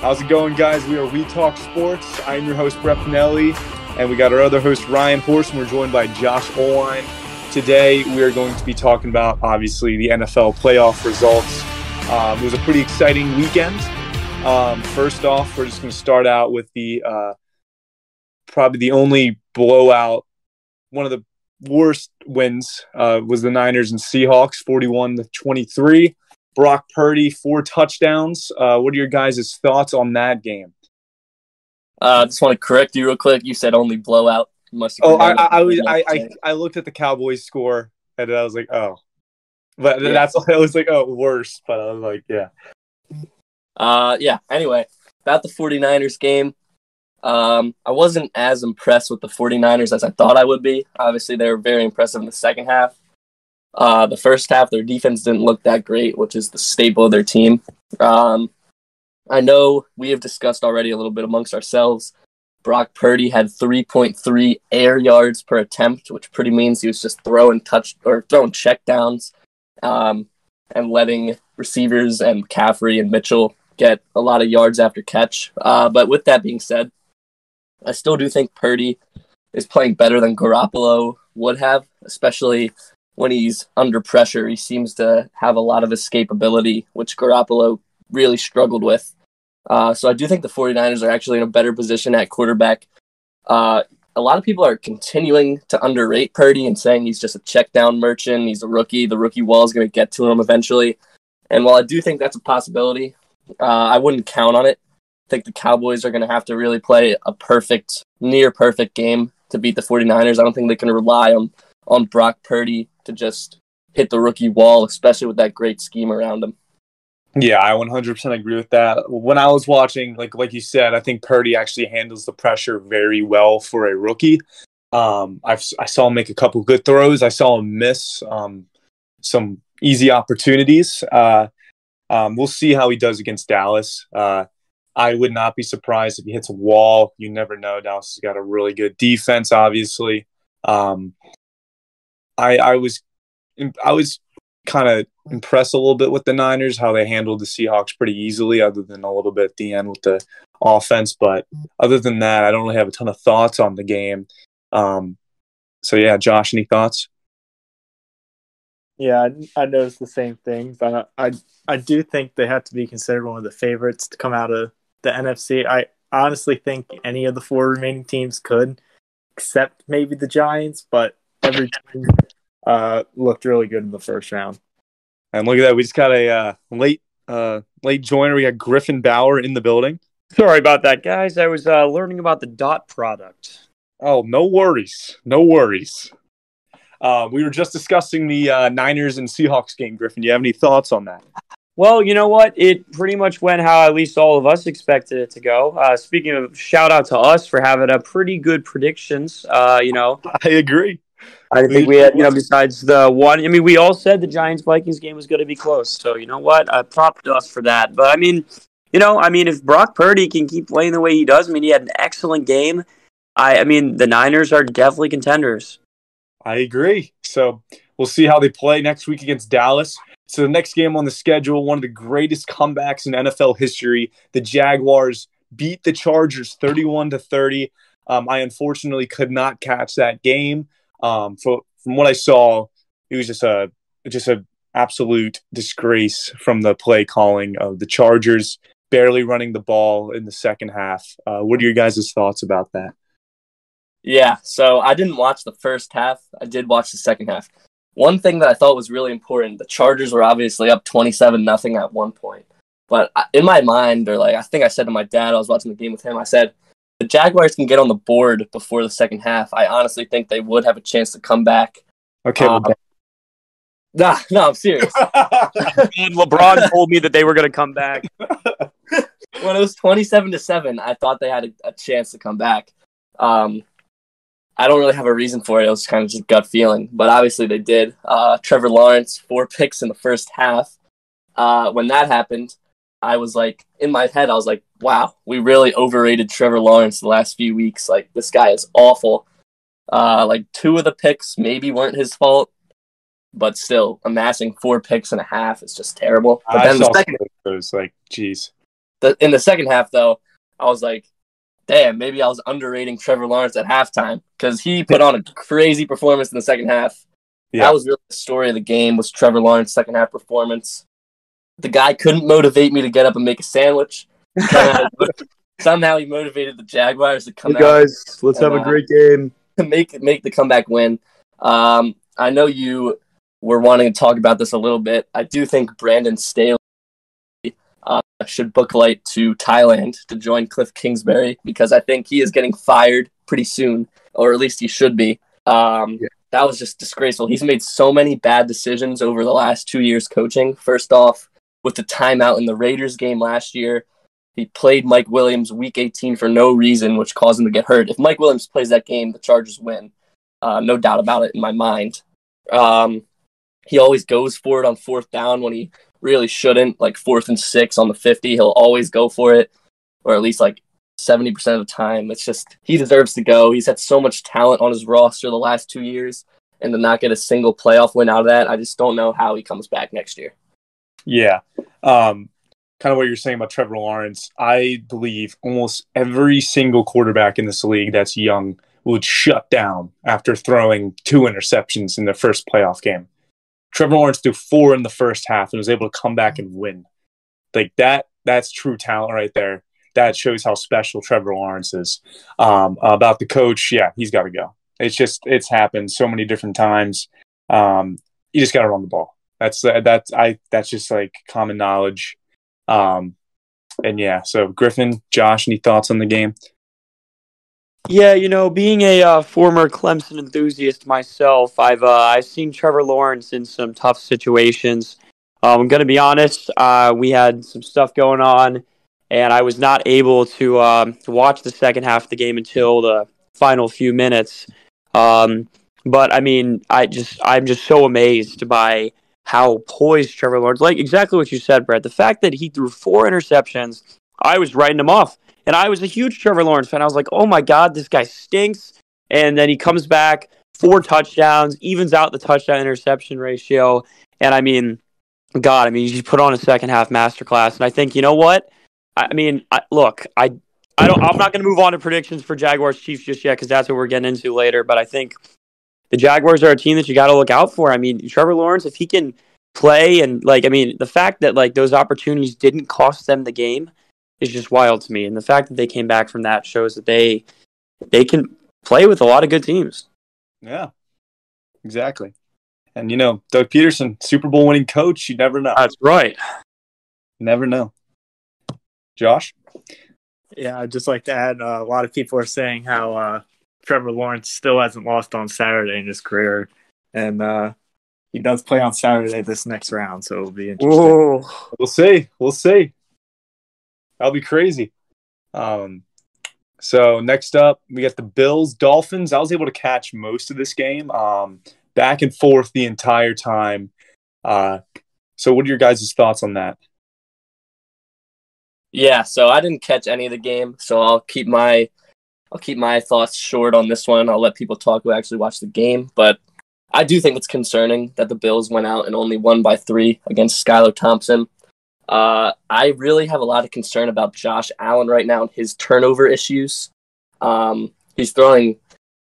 How's it going, guys? We are We Talk Sports. I'm your host, Brett Pinelli, and we got our other host, Ryan Horse, and we're joined by Josh Oline. Today, we are going to be talking about, obviously, the NFL playoff results. Um, it was a pretty exciting weekend. Um, first off, we're just going to start out with the uh, probably the only blowout, one of the worst wins uh, was the Niners and Seahawks, 41 to 23. Brock Purdy, four touchdowns. Uh, what are your guys' thoughts on that game? I uh, just want to correct you real quick. You said only blowout. Must oh, I, I, I, was, I, I, I, looked at the Cowboys score and I was like, oh, but yeah. that's I was like, oh, worse. But I was like, yeah. Uh, yeah. Anyway, about the 49ers game. Um, I wasn't as impressed with the 49ers as I thought I would be. Obviously, they were very impressive in the second half. Uh, the first half, their defense didn't look that great, which is the staple of their team. Um, I know we have discussed already a little bit amongst ourselves. Brock Purdy had 3.3 air yards per attempt, which pretty means he was just throwing touch or throwing checkdowns, um, and letting receivers and McCaffrey and Mitchell get a lot of yards after catch. Uh, but with that being said, I still do think Purdy is playing better than Garoppolo would have, especially when he's under pressure. He seems to have a lot of escapability, which Garoppolo really struggled with. Uh, so I do think the 49ers are actually in a better position at quarterback. Uh, a lot of people are continuing to underrate Purdy and saying he's just a check down merchant. He's a rookie. The rookie wall is going to get to him eventually. And while I do think that's a possibility, uh, I wouldn't count on it. I think the Cowboys are going to have to really play a perfect, near perfect game to beat the 49ers. I don't think they can rely on on Brock Purdy to just hit the rookie wall, especially with that great scheme around him. Yeah, I 100% agree with that. When I was watching, like like you said, I think Purdy actually handles the pressure very well for a rookie. Um, I've, I saw him make a couple good throws. I saw him miss um, some easy opportunities. Uh, um, we'll see how he does against Dallas. Uh, I would not be surprised if he hits a wall. You never know. Dallas has got a really good defense, obviously. Um, I I was I was kind of impressed a little bit with the Niners how they handled the Seahawks pretty easily, other than a little bit at the end with the offense. But other than that, I don't really have a ton of thoughts on the game. Um, so yeah, Josh, any thoughts? Yeah, I, I noticed the same thing, but I I do think they have to be considered one of the favorites to come out of the NFC. I honestly think any of the four remaining teams could, except maybe the Giants. But every team uh, looked really good in the first round. And look at that, we just got a uh, late uh, late joiner. We got Griffin Bauer in the building. Sorry about that, guys. I was uh, learning about the dot product. Oh, no worries, no worries. Uh, we were just discussing the uh, Niners and Seahawks game. Griffin, do you have any thoughts on that? Well, you know what? It pretty much went how at least all of us expected it to go. Uh, speaking of shout out to us for having a pretty good predictions. Uh, you know, I agree. I think we had, you know, besides the one, I mean, we all said the Giants Vikings game was going to be close. So, you know what? I propped us for that. But, I mean, you know, I mean, if Brock Purdy can keep playing the way he does, I mean, he had an excellent game. I, I mean, the Niners are definitely contenders. I agree. So, we'll see how they play next week against Dallas. So, the next game on the schedule, one of the greatest comebacks in NFL history, the Jaguars beat the Chargers 31 to 30. Um, I unfortunately could not catch that game. Um, for, from what I saw, it was just a just a absolute disgrace from the play calling of the Chargers barely running the ball in the second half. Uh, what are your guys' thoughts about that? Yeah, so I didn't watch the first half. I did watch the second half. One thing that I thought was really important: the Chargers were obviously up twenty-seven nothing at one point, but in my mind, or like I think I said to my dad, I was watching the game with him. I said, the Jaguars can get on the board before the second half, I honestly think they would have a chance to come back. Okay. Um, nah, no, I'm serious. and LeBron told me that they were going to come back. when it was 27 to 7, I thought they had a, a chance to come back. Um, I don't really have a reason for it. It was kind of just gut feeling, but obviously they did. Uh, Trevor Lawrence, four picks in the first half. Uh, when that happened, I was like, in my head, I was like, wow, we really overrated Trevor Lawrence the last few weeks. Like, this guy is awful. Uh, like, two of the picks maybe weren't his fault, but still, amassing four picks and a half is just terrible. But I then the second, it was like, geez. the in the second half though, I was like, damn, maybe I was underrating Trevor Lawrence at halftime because he put on a crazy performance in the second half. Yeah. That was really the story of the game was Trevor Lawrence's second half performance. The guy couldn't motivate me to get up and make a sandwich. Somehow, he motivated the Jaguars to come Hey out guys, let's have a Uh, great game. make make the comeback win. Um, I know you were wanting to talk about this a little bit. I do think Brandon Staley uh, should book light to Thailand to join Cliff Kingsbury because I think he is getting fired pretty soon, or at least he should be. Um, Yeah. That was just disgraceful. He's made so many bad decisions over the last two years coaching. First off, with the timeout in the Raiders game last year, he played Mike Williams week 18 for no reason, which caused him to get hurt. If Mike Williams plays that game, the Chargers win. Uh, no doubt about it in my mind. Um, he always goes for it on fourth down when he really shouldn't, like fourth and six on the 50. He'll always go for it, or at least like 70% of the time. It's just, he deserves to go. He's had so much talent on his roster the last two years, and to not get a single playoff win out of that, I just don't know how he comes back next year. Yeah. Um, kind of what you're saying about Trevor Lawrence. I believe almost every single quarterback in this league that's young would shut down after throwing two interceptions in their first playoff game. Trevor Lawrence threw four in the first half and was able to come back and win. Like that, that's true talent right there. That shows how special Trevor Lawrence is. Um, about the coach, yeah, he's got to go. It's just it's happened so many different times. Um, you just got to run the ball. That's that's I that's just like common knowledge. Um, and yeah, so Griffin, Josh, any thoughts on the game? Yeah, you know, being a uh, former Clemson enthusiast myself, I've uh, I've seen Trevor Lawrence in some tough situations. Um, I'm gonna be honest. Uh, we had some stuff going on, and I was not able to um, to watch the second half of the game until the final few minutes. Um, but I mean, I just I'm just so amazed by how poised Trevor Lawrence, like exactly what you said, Brett. The fact that he threw four interceptions, I was writing him off. And I was a huge Trevor Lawrence fan. I was like, oh my God, this guy stinks. And then he comes back, four touchdowns, evens out the touchdown interception ratio. And I mean, God, I mean, he put on a second half masterclass. And I think, you know what? I mean, I, look, I, I don't, I'm not going to move on to predictions for Jaguars Chiefs just yet because that's what we're getting into later. But I think the Jaguars are a team that you got to look out for. I mean, Trevor Lawrence, if he can play and like, I mean, the fact that like those opportunities didn't cost them the game is just wild to me. And the fact that they came back from that shows that they they can play with a lot of good teams. Yeah, exactly. And you know, Doug Pederson, Super Bowl winning coach. You never know. That's right. Never know. Josh. Yeah, I'd just like to add uh, a lot of people are saying how uh, Trevor Lawrence still hasn't lost on Saturday in his career. And uh, he does play on Saturday this next round, so it'll be interesting. Whoa. We'll see. We'll see. That'll be crazy. Um, so next up, we got the Bills Dolphins. I was able to catch most of this game, um, back and forth the entire time. Uh, so, what are your guys' thoughts on that? Yeah, so I didn't catch any of the game, so I'll keep my I'll keep my thoughts short on this one. I'll let people talk who actually watched the game, but I do think it's concerning that the Bills went out and only won by three against Skylar Thompson. Uh, I really have a lot of concern about Josh Allen right now and his turnover issues. Um, he's throwing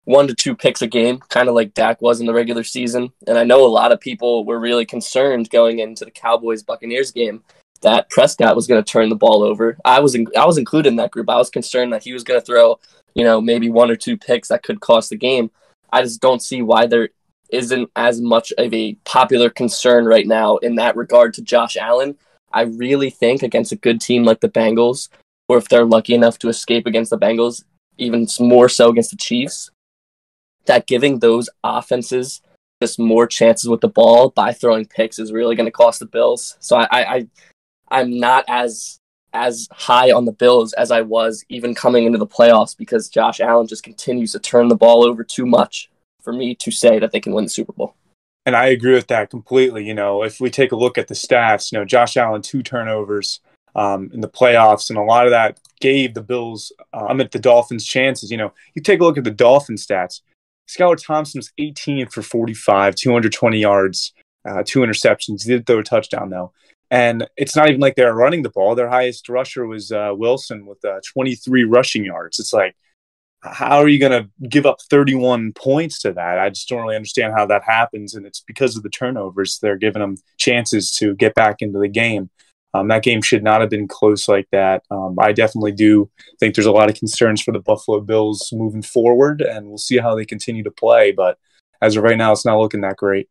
one to two picks a game, kind of like Dak was in the regular season. And I know a lot of people were really concerned going into the Cowboys Buccaneers game that Prescott was going to turn the ball over. I was in, I was included in that group. I was concerned that he was going to throw, you know, maybe one or two picks that could cost the game. I just don't see why there isn't as much of a popular concern right now in that regard to Josh Allen. I really think against a good team like the Bengals, or if they're lucky enough to escape against the Bengals, even more so against the Chiefs, that giving those offenses just more chances with the ball by throwing picks is really going to cost the Bills. So I, I, I I'm not as as high on the Bills as I was even coming into the playoffs because Josh Allen just continues to turn the ball over too much for me to say that they can win the Super Bowl. And I agree with that completely. You know, if we take a look at the stats, you know, Josh Allen two turnovers um, in the playoffs, and a lot of that gave the Bills, uh, I mean, the Dolphins chances. You know, you take a look at the Dolphins stats. Skylar Thompson's 18 for 45, 220 yards, uh, two interceptions. He did throw a touchdown though. And it's not even like they're running the ball. Their highest rusher was uh, Wilson with uh, 23 rushing yards. It's like, how are you going to give up 31 points to that? I just don't really understand how that happens. And it's because of the turnovers. They're giving them chances to get back into the game. Um, that game should not have been close like that. Um, I definitely do think there's a lot of concerns for the Buffalo Bills moving forward, and we'll see how they continue to play. But as of right now, it's not looking that great.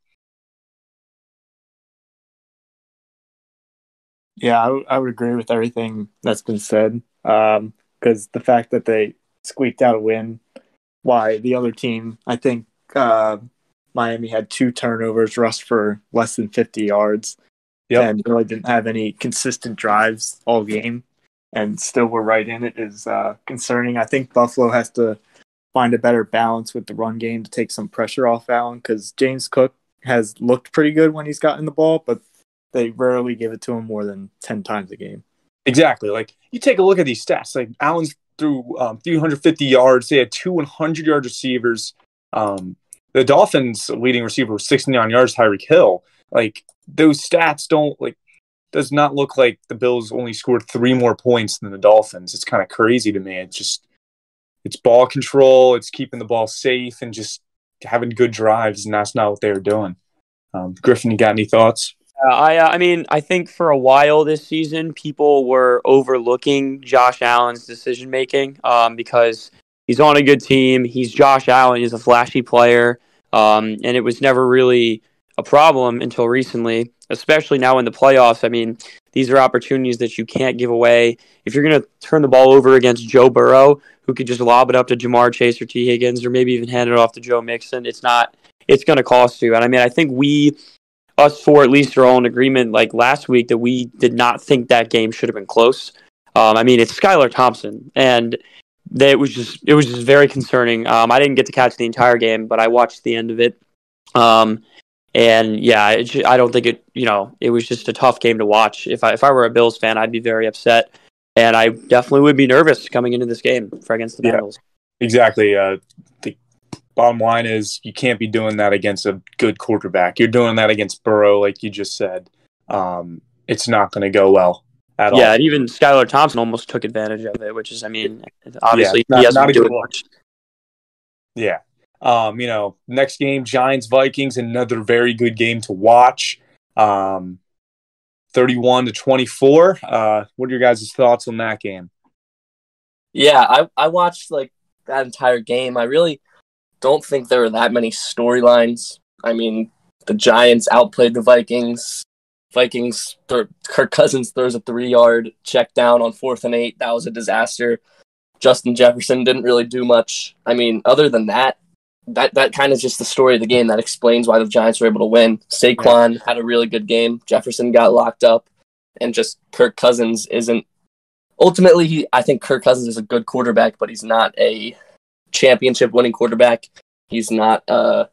Yeah, I, w- I would agree with everything that's been said. Because um, the fact that they squeaked out a win, why the other team, I think uh, Miami had two turnovers, rushed for less than 50 yards yep. and really didn't have any consistent drives all game and still were right in it is uh, concerning. I think Buffalo has to find a better balance with the run game to take some pressure off Allen because James Cook has looked pretty good when he's gotten the ball, but they rarely give it to him more than 10 times a game. Exactly. Like you take a look at these stats, like Allen's threw um, 350 yards. They had two 100 yard receivers. Um, the Dolphins' leading receiver was 69 yards, Tyreek Hill. Like those stats don't like does not look like the Bills only scored three more points than the Dolphins. It's kind of crazy to me. It's just it's ball control, it's keeping the ball safe, and just having good drives, and that's not what they were doing. Um, Griffin, you got any thoughts? I uh, I mean I think for a while this season people were overlooking Josh Allen's decision making um, because he's on a good team. He's Josh Allen. He's a flashy player, um, and it was never really a problem until recently, especially now in the playoffs. I mean, these are opportunities that you can't give away. If you're going to turn the ball over against Joe Burrow, who could just lob it up to Ja'Marr Chase or Tee Higgins, or maybe even hand it off to Joe Mixon, it's not. It's going to cost you. And I mean, I think we, us four at least, are all in agreement. Like last week, that we did not think that game should have been close. Um, I mean, it's Skylar Thompson, and they, it was just it was just very concerning. Um, I didn't get to catch the entire game, but I watched the end of it. Um, and yeah, it, I don't think it. You know, it was just a tough game to watch. If I if I were a Bills fan, I'd be very upset, and I definitely would be nervous coming into this game for against the yeah, Bengals. Exactly. Uh, the bottom line is you can't be doing that against a good quarterback. You're doing that against Burrow, like you just said. Um, it's not going to go well at yeah, all. Yeah, and even Skylar Thompson almost took advantage of it, which is, I mean, obviously yeah, not, he hasn't been doing much. Yeah, um, you know, next game, Giants Vikings, another very good game to watch. Um, 31 to 24. Uh, what are your guys' thoughts on that game? Yeah, I, I watched like that entire game. I really don't think there were that many storylines. I mean, the Giants outplayed the Vikings. Vikings, th- Kirk Cousins throws a three yard check down on fourth and eight. That was a disaster. Justin Jefferson didn't really do much. I mean, other than that, that that kind of just the story of the game that explains why the Giants were able to win. Saquon had a really good game. Jefferson got locked up, and just Kirk Cousins isn't. Ultimately, he I think Kirk Cousins is a good quarterback, but he's not a championship winning quarterback. He's not uh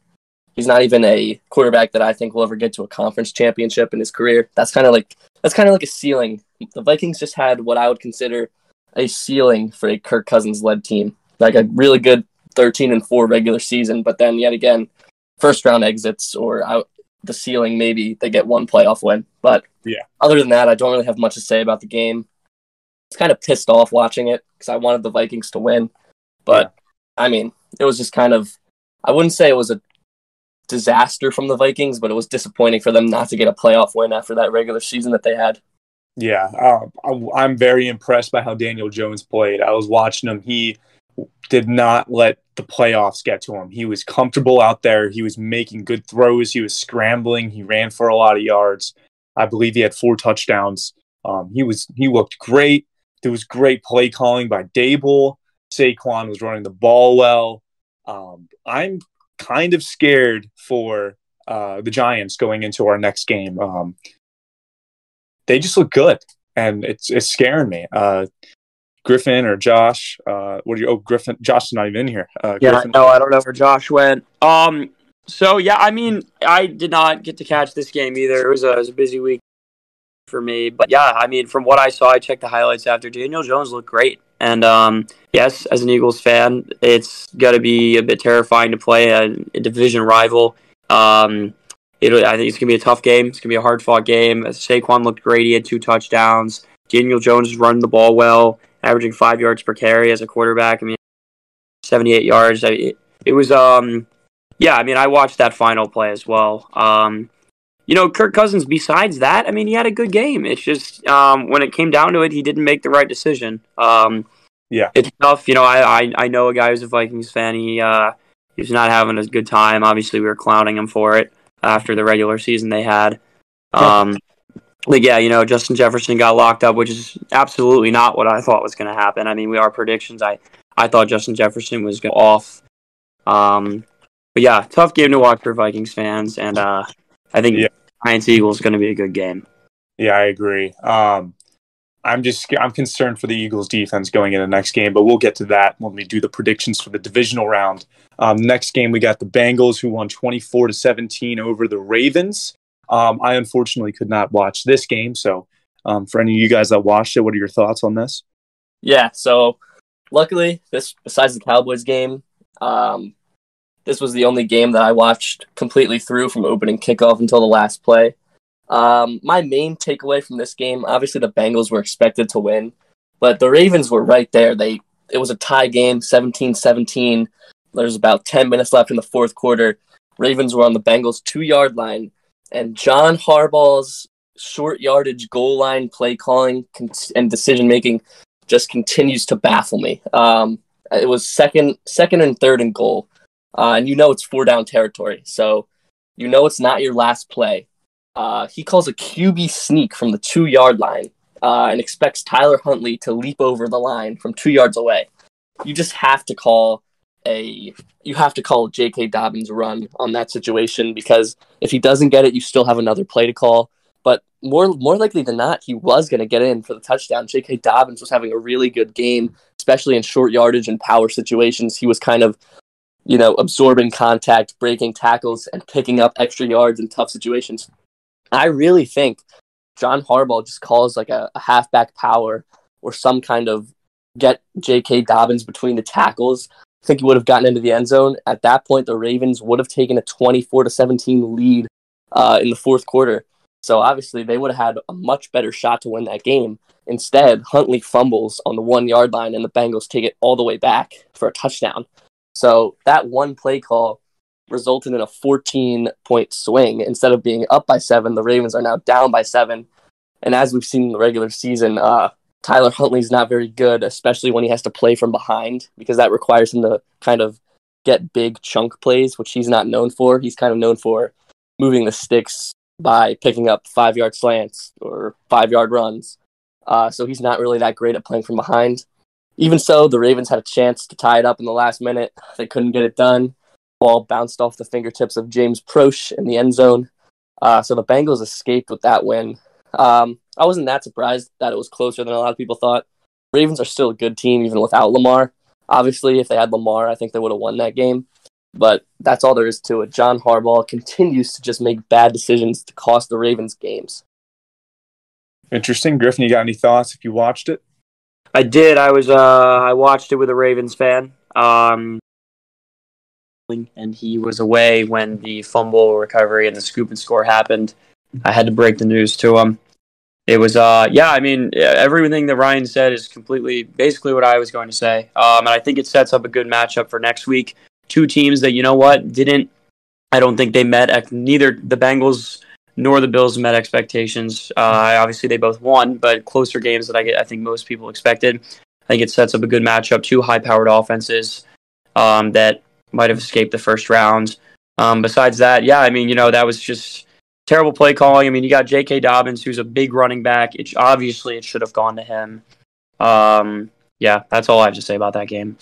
he's not even a quarterback that I think will ever get to a conference championship in his career. That's kind of like that's kind of like a ceiling. The Vikings just had what I would consider a ceiling for a Kirk Cousins led team, like a really good 13 and 4 regular season, but then yet again, first round exits or out the ceiling, maybe they get one playoff win. But yeah, other than that, I don't really have much to say about the game. It's kind of pissed off watching it because I wanted the Vikings to win. But. I mean, it was just kind of, I wouldn't say it was a disaster from the Vikings, but it was disappointing for them not to get a playoff win after that regular season that they had. Yeah, uh, I'm very impressed by how Daniel Jones played. I was watching him. He did not let the playoffs get to him. He was comfortable out there. He was making good throws. He was scrambling. He ran for a lot of yards. I believe he had four touchdowns. Um, he was he looked great. There was great play calling by Daboll. Saquon was running the ball well. Um, I'm kind of scared for uh, the Giants going into our next game. Um, they just look good, and it's it's scaring me. Uh, Griffin or Josh. Uh, what are you? Oh, Griffin. Josh is not even in here. Uh, yeah, no, I don't know where Josh went. Um, so yeah, I mean, I did not get to catch this game either. It was a, it was a busy week for me, but yeah, I mean, from what I saw, I checked the highlights after. Daniel Jones looked great, and um, yes, as an Eagles fan, it's got to be a bit terrifying to play a, a division rival. Um, it, I think it's gonna be a tough game. It's gonna be a hard fought game. Saquon looked great. He had two touchdowns. Daniel Jones is running the ball well, averaging five yards per carry as a quarterback. I mean, seventy eight yards. I, it, it was um yeah. I mean, I watched that final play as well. Um, you know, Kirk Cousins. Besides that, I mean, he had a good game. It's just um, when it came down to it, he didn't make the right decision. Um, Yeah. it's tough. You know, I, I I know a guy who's a Vikings fan. He uh, he's not having a good time. Obviously, we were clowning him for it after the regular season they had. Um, but yeah, you know, Justin Jefferson got locked up, which is absolutely not what I thought was going to happen. I mean, we are predictions. I I thought Justin Jefferson was going off. Um, but yeah, tough game to watch for Vikings fans, and uh, I think Yeah. Giants Eagles is going to be a good game. Yeah, I agree. Um, I'm just I'm concerned for the Eagles defense going into the next game, but we'll get to that when we do the predictions for the divisional round. Um, next game we got the Bengals who won 24 to 17 over the Ravens. Um, I unfortunately could not watch this game, so um, for any of you guys that watched it, what are your thoughts on this? Yeah, so luckily, this besides the Cowboys game, um, this was the only game that I watched completely through from opening kickoff until the last play. Um, my main takeaway from this game, obviously, the Bengals were expected to win, but the Ravens were right there. They it was a tie game, 17-17. There's about 10 minutes left in the fourth quarter. Ravens were on the Bengals two yard line, and John Harbaugh's short yardage goal line play calling and decision making just continues to baffle me. Um, it was second, second and third and goal, uh, and you know it's four down territory, so you know it's not your last play. Uh, he calls a QB sneak from the two yard line uh, and expects Tyler Huntley to leap over the line from two yards away. You just have to call a you have to call J.K. Dobbins run on that situation because if he doesn't get it, you still have another play to call. But more more likely than not, he was going to get in for the touchdown. J.K. Dobbins was having a really good game, especially in short yardage and power situations. He was kind of, you know, absorbing contact, breaking tackles, and picking up extra yards in tough situations. I really think John Harbaugh just calls like a, a halfback power or some kind of get J.K. Dobbins between the tackles. I think he would have gotten into the end zone. At that point, the Ravens would have taken a 24 to 17 lead uh, in the fourth quarter. So obviously, they would have had a much better shot to win that game. Instead, Huntley fumbles on the one yard line, and the Bengals take it all the way back for a touchdown. So that one play call resulted in a 14 point swing. Instead of being up by seven, the Ravens are now down by seven. And as we've seen in the regular season, uh, Tyler Huntley's not very good, especially when he has to play from behind, because that requires him to kind of get big chunk plays, which he's not known for. He's kind of known for moving the sticks by picking up five yard slants or five yard runs. Uh, so he's not really that great at playing from behind. Even so, the Ravens had a chance to tie it up in the last minute. They couldn't get it done. Ball bounced off the fingertips of James Proche in the end zone. Uh, so the Bengals escaped with that win. Um, I wasn't that surprised that it was closer than a lot of people thought. Ravens are still a good team even without Lamar. Obviously, if they had Lamar, I think they would have won that game. But that's all there is to it. John Harbaugh continues to just make bad decisions to cost the Ravens games. Interesting, Griffin. You got any thoughts if you watched it? I did. I was. Uh, I watched it with a Ravens fan. Um, and he was away when the fumble recovery and the scoop and score happened. I had to break the news to him. It was. Uh, yeah. I mean, everything that Ryan said is completely, basically what I was going to say. Um, and I think it sets up a good matchup for next week. Two teams that you know what didn't. I don't think they met. Neither the Bengals nor the Bills met expectations. Uh, obviously, they both won, but closer games that I get, I think most people expected. I think it sets up a good matchup. Two high-powered offenses um, that might have escaped the first round. Um, besides that, yeah, I mean, you know, that was just terrible play calling. I mean, you got J.K. Dobbins, who's a big running back. It obviously it should have gone to him. Um, yeah, that's all I have to say about that game.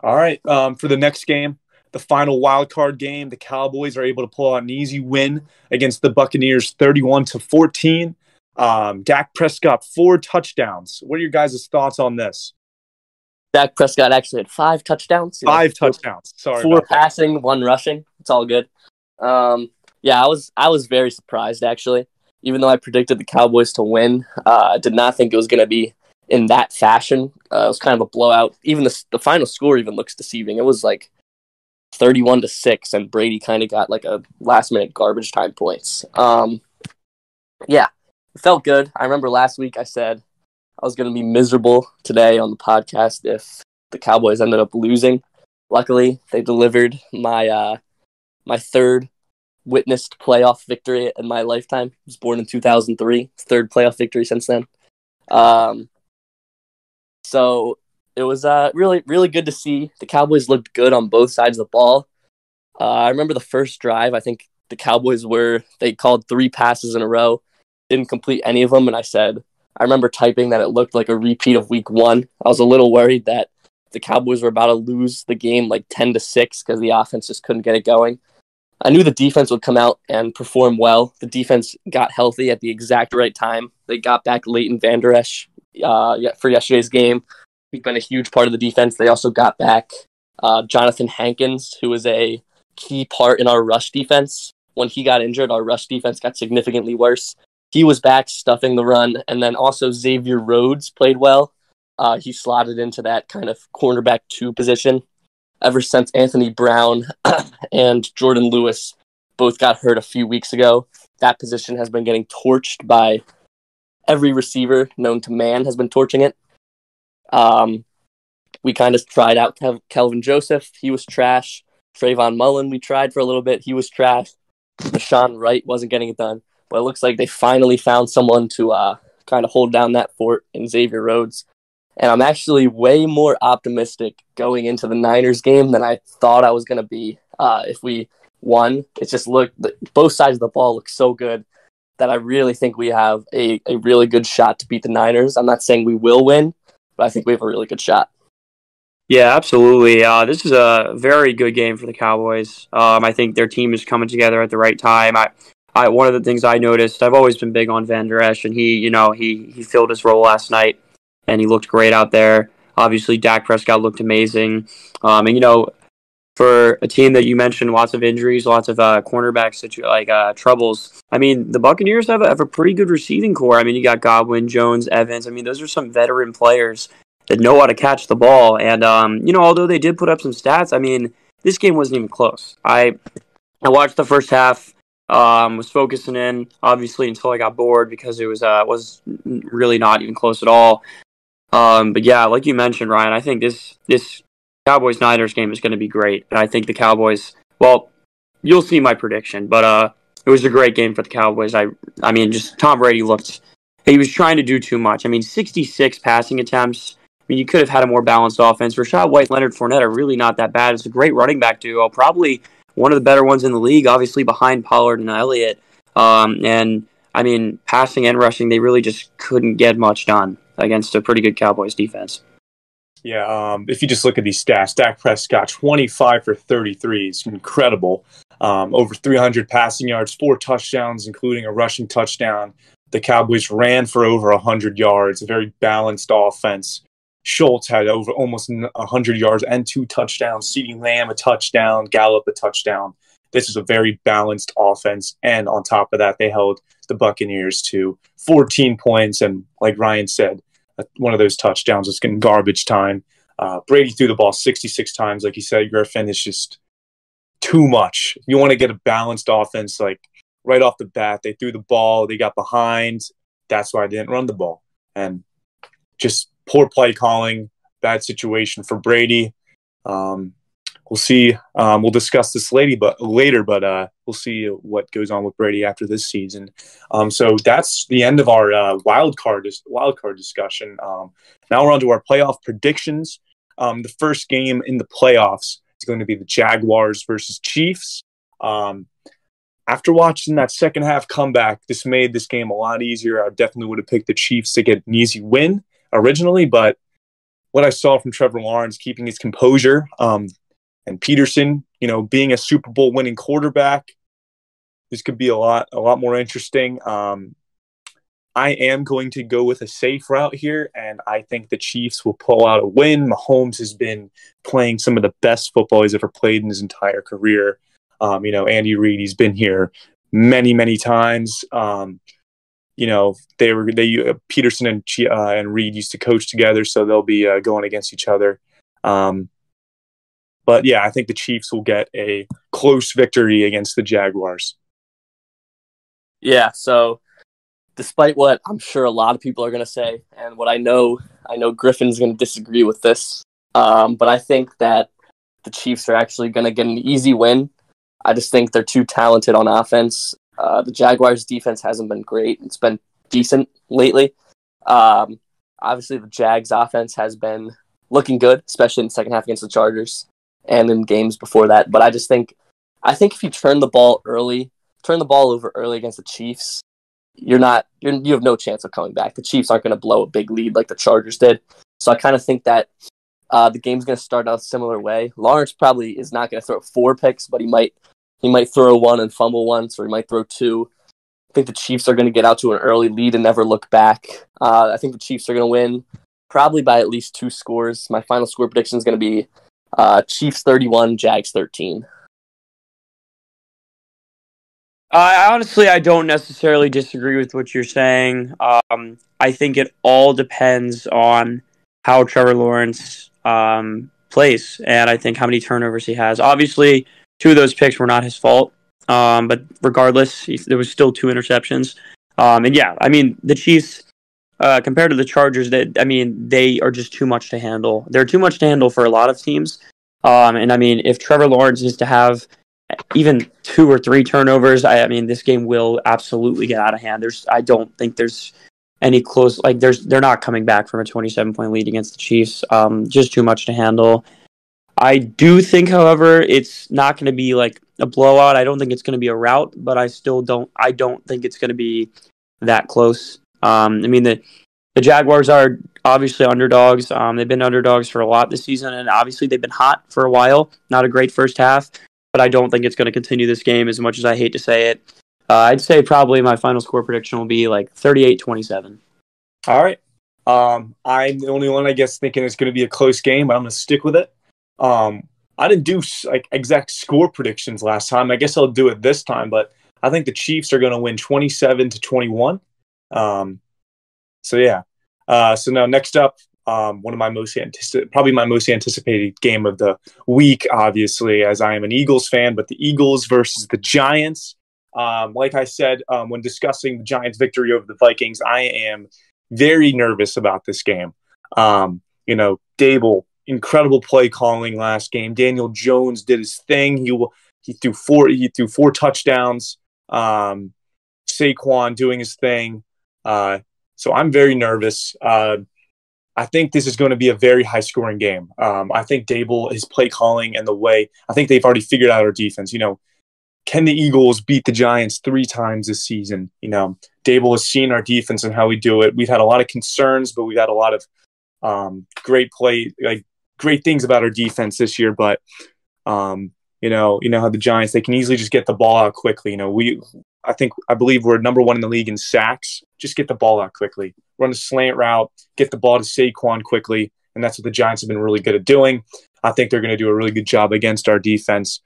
All right, um, for the next game, the final wild card game, the Cowboys are able to pull out an easy win against the Buccaneers, thirty-one to fourteen. Um, Dak Prescott four touchdowns. What are your guys' thoughts on this? Dak Prescott actually had five touchdowns. Five four, touchdowns. Sorry, four passing, that. one rushing. It's all good. Um, yeah, I was I was very surprised actually. Even though I predicted the Cowboys to win, uh, I did not think it was going to be in that fashion. Uh, it was kind of a blowout. Even the the final score even looks deceiving. It was like 31 to 6 and Brady kind of got like a last minute garbage time points. Um yeah, it felt good. I remember last week I said I was going to be miserable today on the podcast if the Cowboys ended up losing. Luckily, they delivered my uh my third witnessed playoff victory in my lifetime. I was born in 2003, third playoff victory since then. Um so it was uh, really really good to see. The Cowboys looked good on both sides of the ball. Uh, I remember the first drive. I think the Cowboys were they called three passes in a row, didn't complete any of them, and I said I remember typing that it looked like a repeat of Week One. I was a little worried that the Cowboys were about to lose the game like ten to six because the offense just couldn't get it going. I knew the defense would come out and perform well. The defense got healthy at the exact right time. They got back Leighton Vander Esch uh, for yesterday's game. He's been a huge part of the defense. They also got back uh, Johnathan Hankins, who was a key part in our rush defense. When he got injured, our rush defense got significantly worse. He was back stuffing the run, and then also Xavier Rhodes played well. Uh, he slotted into that kind of cornerback two position. Ever since Anthony Brown and Jourdan Lewis both got hurt a few weeks ago, that position has been getting torched by every receiver known to man has been torching it. Um, we kind of tried out Kev- Kelvin Joseph. He was trash. Trayvon Mullen, we tried for a little bit. He was trash. Nahshon Wright wasn't getting it done. But it looks like they finally found someone to uh, kind of hold down that fort in Xavier Rhodes. And I'm actually way more optimistic going into the Niners game than I thought I was going to be. Uh, if we won, it just looked, both sides of the ball look so good that I really think we have a, a really good shot to beat the Niners. I'm not saying we will win, but I think we have a really good shot. Yeah, absolutely. Uh, this is a very good game for the Cowboys. Um, I think their team is coming together at the right time. I, I, one of the things I noticed, I've always been big on Vander Esch, and he, you know, he he filled his role last night, and he looked great out there. Obviously, Dak Prescott looked amazing, um, and you know, for a team that you mentioned, lots of injuries, lots of uh, cornerback situ- like uh, troubles. I mean, the Buccaneers have a, have a pretty good receiving corps. I mean, you got Godwin, Jones, Evans. I mean, those are some veteran players that know how to catch the ball. And um, you know, although they did put up some stats, I mean, this game wasn't even close. I I watched the first half. Um, was focusing in obviously until I got bored because it was uh was really not even close at all. Um, but yeah, like you mentioned, Ryan, I think this this Cowboys Niners game is going to be great, and I think the Cowboys. Well, you'll see my prediction, but uh, it was a great game for the Cowboys. I I mean, just Tom Brady looked. He was trying to do too much. I mean, 66 passing attempts. I mean, you could have had a more balanced offense. Rachaad White, Leonard Fournette are really not that bad. It's a great running back duo. Probably one of the better ones in the league, obviously behind Pollard and Elliott. Um, and I mean, passing and rushing, they really just couldn't get much done against a pretty good Cowboys defense. Yeah, um, if you just look at these stats, Dak Prescott, 25 for 33 is incredible. Um, over 300 passing yards, four touchdowns, including a rushing touchdown. The Cowboys ran for over 100 yards, a very balanced offense. Schultz had over almost 100 yards and two touchdowns. CeeDee Lamb, a touchdown. Gallup, a touchdown. This is a very balanced offense. And on top of that, they held the Buccaneers to 14 points. And like Ryan said, one of those touchdowns was getting garbage time. Uh, Brady threw the ball 66 times, like you said, Griffin. is just too much. You want to get a balanced offense, like right off the bat. They threw the ball, they got behind. That's why they didn't run the ball. And just poor play calling, bad situation for Brady. Um, we'll see. Um, we'll discuss this lady, but later, but uh, we'll see what goes on with Brady after this season. Um, so that's the end of our uh, wild card wild card discussion. Um, now we're on to our playoff predictions. Um, the first game in the playoffs is going to be the Jaguars versus Chiefs. Um, after watching that second half comeback, this made this game a lot easier. I definitely would have picked the Chiefs to get an easy win originally, but what I saw from Trevor Lawrence keeping his composure, um, and Pederson, you know, being a Super Bowl winning quarterback, this could be a lot a lot more interesting. Um, I am going to go with a safe route here, and I think the Chiefs will pull out a win. Mahomes has been playing some of the best football he's ever played in his entire career. Um, you know, Andy Reid, he's been here many, many times. Um, you know, they were they uh, Pederson and uh, and Reid used to coach together, so they'll be uh, going against each other. Um, but yeah, I think the Chiefs will get a close victory against the Jaguars. Yeah, so despite what I'm sure a lot of people are going to say, and what I know, I know Griffin's going to disagree with this, um, but I think that the Chiefs are actually going to get an easy win. I just think they're too talented on offense. Uh, the Jaguars' defense hasn't been great; it's been decent lately. Um, obviously, the Jags' offense has been looking good, especially in the second half against the Chargers and in games before that. But I just think, I think if you turn the ball early, turn the ball over early against the Chiefs, you're not you're, you have no chance of coming back. The Chiefs aren't going to blow a big lead like the Chargers did. So I kind of think that uh, the game's going to start out a similar way. Lawrence probably is not going to throw four picks, but he might he might throw one and fumble once, or he might throw two. I think the Chiefs are going to get out to an early lead and never look back. Uh, I think the Chiefs are going to win probably by at least two scores. My final score prediction is going to be uh, Chiefs 31, Jags 13. I honestly, I don't necessarily disagree with what you're saying. Um, I think it all depends on how Trevor Lawrence um, plays, and I think how many turnovers he has. Obviously, two of those picks were not his fault, um, but regardless, there was still two interceptions. Um, and yeah, I mean, the Chiefs uh, compared to the Chargers, that I mean, they are just too much to handle. They're too much to handle for a lot of teams. Um, and I mean, if Trevor Lawrence is to have even two or three turnovers, I, I, mean, this game will absolutely get out of hand. There's, I don't think there's any close. Like, there's, they're not coming back from a 27 point lead against the Chiefs. Um, just too much to handle. I do think, however, it's not going to be like a blowout. I don't think it's going to be a rout, but I still don't. I don't think it's going to be that close. Um, I mean, the the Jaguars are obviously underdogs. Um, they've been underdogs for a lot this season, and obviously they've been hot for a while. Not a great first half, but I don't think it's going to continue this game as much as I hate to say it. Uh, I'd say probably my final score prediction will be like 38-27. All right. Um, I'm the only one, I guess, thinking it's going to be a close game, but I'm going to stick with it. Um, I didn't do like exact score predictions last time. I guess I'll do it this time, but I think the Chiefs are going to win 27 to 21. Um, so yeah. Uh, so now next up, um, one of my most anticipated, probably my most anticipated game of the week, obviously, as I am an Eagles fan, but the Eagles versus the Giants. Um, like I said, um, when discussing the Giants' victory over the Vikings, I am very nervous about this game. Um, you know, Daboll, incredible play calling last game. Daniel Jones did his thing. He he threw four he threw four touchdowns. Um, Saquon doing his thing. Uh, so I'm very nervous. Uh, I think this is going to be a very high scoring game. Um, I think Daboll, his play calling and the way, I think they've already figured out our defense. You know, can the Eagles beat the Giants three times this season? You know, Daboll has seen our defense and how we do it. We've had a lot of concerns, but we've had a lot of um, great play, like great things about our defense this year. But um, you know, you know how the Giants they can easily just get the ball out quickly. You know, we I think I believe we're number one in the league in sacks. Just get the ball out quickly, run a slant route, get the ball to Saquon quickly, and that's what the Giants have been really good at doing. I think they're going to do a really good job against our defense,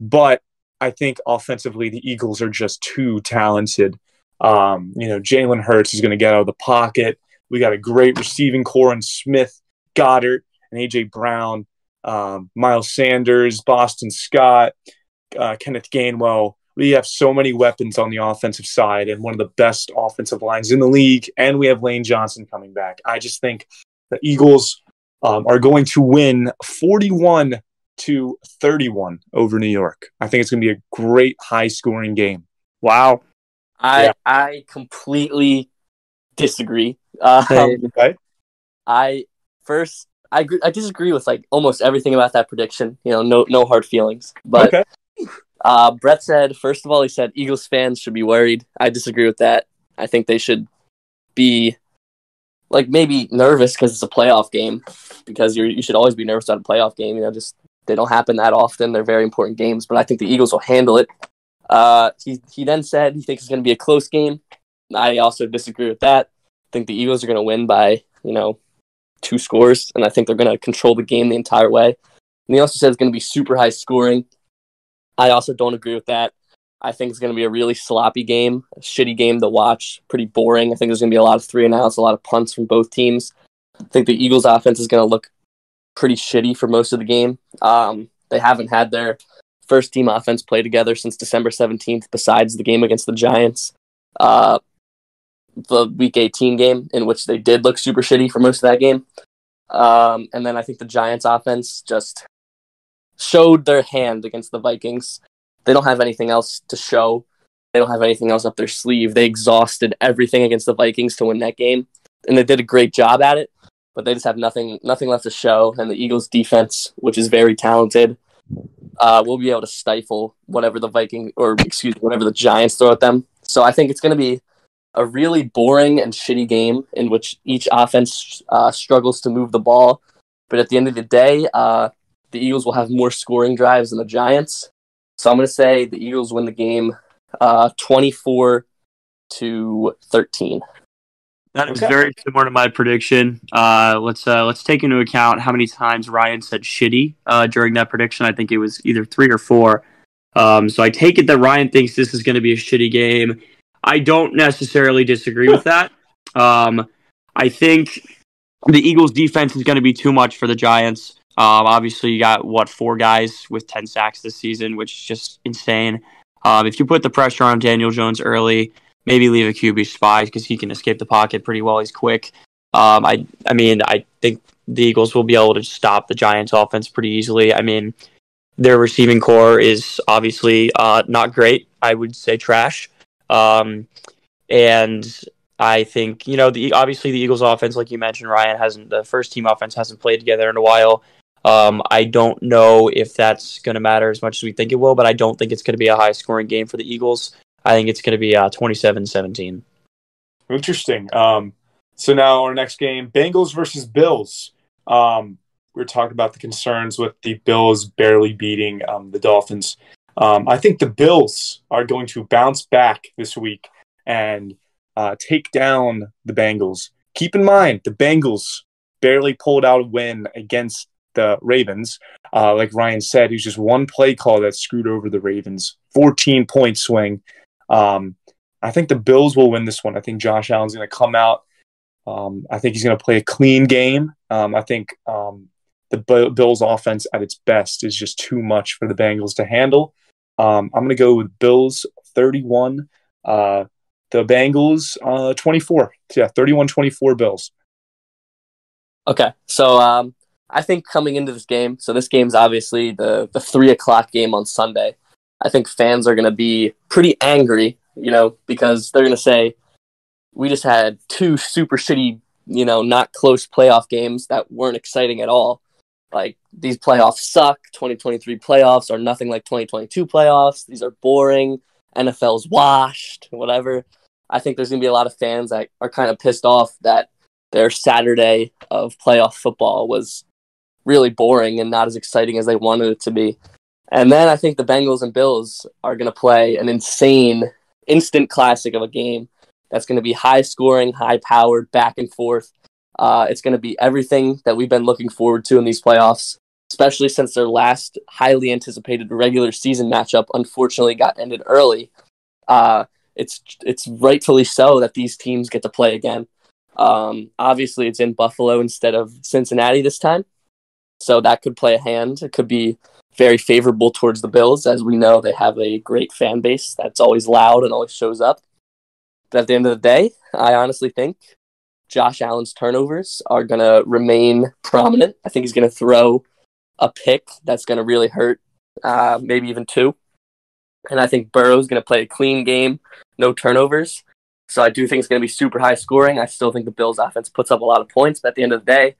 but I think offensively the Eagles are just too talented. Um, you know, Jalen Hurts is going to get out of the pocket. We got a great receiving corps in Smith, Goedert, and AJ Brown, um, Miles Sanders, Boston Scott, uh, Kenneth Gainwell we have so many weapons on the offensive side and one of the best offensive lines in the league. And we have Lane Johnson coming back. I just think the Eagles um, are going to win 41 to 31 over New York. I think it's going to be a great high scoring game. Wow. I yeah. I completely disagree. Um, okay. I first I I disagree with like almost everything about that prediction. You know, no no hard feelings. But okay. Uh, Brett said, first of all, he said Eagles fans should be worried. I disagree with that. I think they should be like maybe nervous because it's a playoff game. Because you you should always be nervous about a playoff game. You know, just they don't happen that often. They're very important games, but I think the Eagles will handle it. Uh, he he then said he thinks it's going to be a close game. I also disagree with that. I think the Eagles are going to win by you know two scores, and I think they're going to control the game the entire way. And he also said it's going to be super high scoring. I also don't agree with that. I think it's going to be a really sloppy game, a shitty game to watch, pretty boring. I think there's going to be a lot of three and outs, a lot of punts from both teams. I think the Eagles' offense is going to look pretty shitty for most of the game. Um, They haven't had their first team offense play together since December 17th, besides the game against the Giants. Uh, the week 18 game, in which they did look super shitty for most of that game. Um, and then I think the Giants offense just showed their hand against the Vikings. They don't have anything else to show. They don't have anything else up their sleeve. They exhausted everything against the Vikings to win that game, and they did a great job at it. But they just have nothing, nothing left to show. And the Eagles' defense, which is very talented, uh, will be able to stifle whatever the Viking or excuse me, whatever the Giants throw at them. So I think it's going to be a really boring and shitty game in which each offense uh, struggles to move the ball. But at the end of the day, uh, the Eagles will have more scoring drives than the Giants. So I'm going to say the Eagles win the game uh, 24 to 13. That is okay. very similar to my prediction. Uh, let's uh, let's take into account how many times Ryan said shitty uh, during that prediction. I think it was either three or four. Um, so I take it that Ryan thinks this is going to be a shitty game. I don't necessarily disagree with that. Um, I think the Eagles' defense is going to be too much for the Giants. Um, obviously, you got what four guys with ten sacks this season, which is just insane. Um, if you put the pressure on Daniel Jones early, maybe leave a QB spy because he can escape the pocket pretty well. He's quick. Um, I, I mean, I think the Eagles will be able to stop the Giants' offense pretty easily. I mean, their receiving corps is obviously uh, not great. I would say trash. Um, and I think you know the obviously the Eagles' offense, like you mentioned, Ryan hasn't the first team offense hasn't played together in a while. Um, I don't know if that's going to matter as much as we think it will, but I don't think it's going to be a high scoring game for the Eagles. I think it's going to be uh, 27-17. Interesting. Um, so now our next game, Bengals versus Bills. Um, we are talking about the concerns with the Bills barely beating um, the Dolphins. Um, I think the Bills are going to bounce back this week and uh, take down the Bengals. Keep in mind, the Bengals barely pulled out a win against the Ravens. Uh, like Ryan said, it was just one play call that screwed over the Ravens. 14 point swing. Um, I think the Bills will win this one. I think Josh Allen's going to come out. Um, I think he's going to play a clean game. Um, I think um, the Bills' offense at its best is just too much for the Bengals to handle. Um, I'm going to go with Bills 31, uh, the Bengals uh, 24. Yeah, 31 24 Bills. Okay. So um, I think coming into this game, so this game's obviously the, the three o'clock game on Sunday. I think fans are going to be pretty angry, you know, because they're going to say, we just had two super shitty, you know, not close playoff games that weren't exciting at all like these playoffs suck. 2023 playoffs are nothing like 2022 playoffs. These are boring. NFL's washed, whatever. I think there's going to be a lot of fans that are kind of pissed off that their Saturday of playoff football was really boring and not as exciting as they wanted it to be. And then I think the Bengals and Bills are going to play an insane instant classic of a game that's going to be high scoring, high powered, back and forth. Uh, it's going to be everything that we've been looking forward to in these playoffs, especially since their last highly anticipated regular season matchup unfortunately got ended early. Uh, it's it's rightfully so that these teams get to play again. Um, obviously, it's in Buffalo instead of Cincinnati this time, so that could play a hand. It could be very favorable towards the Bills, as we know they have a great fan base that's always loud and always shows up. But at the end of the day, I honestly think Josh Allen's turnovers are going to remain prominent. I think he's going to throw a pick that's going to really hurt, uh, maybe even two. And I think Burrow's going to play a clean game, no turnovers. So I do think it's going to be super high scoring. I still think the Bills' offense puts up a lot of points, but at the end of the day,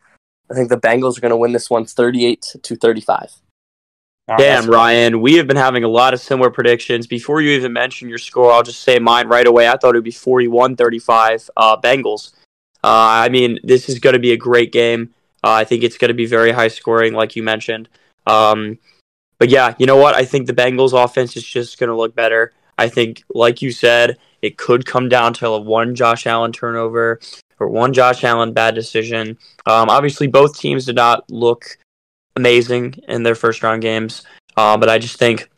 I think the Bengals are going to win this one 38 to 35. Damn, Ryan, we have been having a lot of similar predictions. Before you even mention your score, I'll just say mine right away. I thought it would be 41 35 uh, Bengals. Uh, I mean, this is going to be a great game. Uh, I think it's going to be very high scoring, like you mentioned. Um, but yeah, you know what? I think the Bengals offense is just going to look better. I think, like you said, it could come down to a one Josh Allen turnover or one Josh Allen bad decision. Um, obviously, both teams did not look amazing in their first round games, uh, but I just think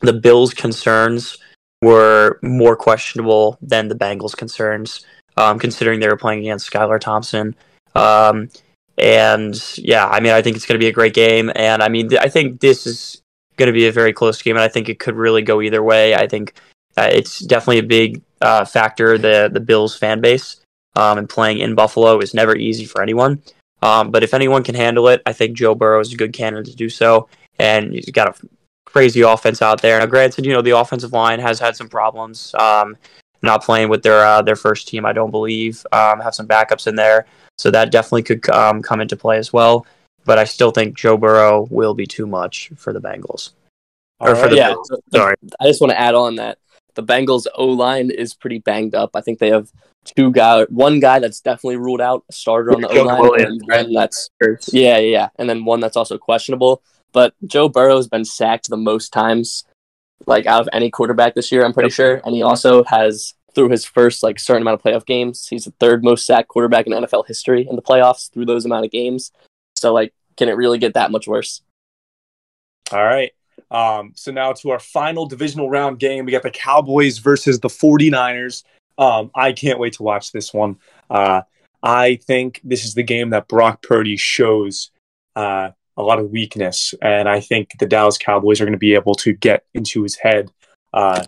the Bills' concerns were more questionable than the Bengals' concerns um, considering they were playing against Skylar Thompson. Um, and yeah, I mean, I think it's going to be a great game. And I mean, th- I think this is going to be a very close game, and I think it could really go either way. I think uh, it's definitely a big uh, factor. The the Bills fan base um, and playing in Buffalo is never easy for anyone. Um, but if anyone can handle it, I think Joe Burrow is a good candidate to do so. And he's got a crazy offense out there. Now, granted, you know the offensive line has had some problems. Um, not playing with their uh, their first team, I don't believe. Um, have some backups in there, so that definitely could um, come into play as well. But I still think Joe Burrow will be too much for the Bengals. All or for right. the yeah, Bills. Sorry. I just want to add on that the Bengals O line is pretty banged up. I think they have two guy, one guy that's definitely ruled out, a starter on the O line, and that's yeah, yeah, yeah, and then one that's also questionable. But Joe Burrow has been sacked the most times, like out of any quarterback this year. I'm pretty Yep. sure, and he also has through his first like certain amount of playoff games, he's the third most sacked quarterback in NFL history in the playoffs through those amount of games. So like, can it really get that much worse? All right. Um, so now to our final divisional round game. We got the Cowboys versus the 49ers. Um, I can't wait to watch this one. Uh, I think this is the game that Brock Purdy shows uh, a lot of weakness, and I think the Dallas Cowboys are going to be able to get into his head. Uh,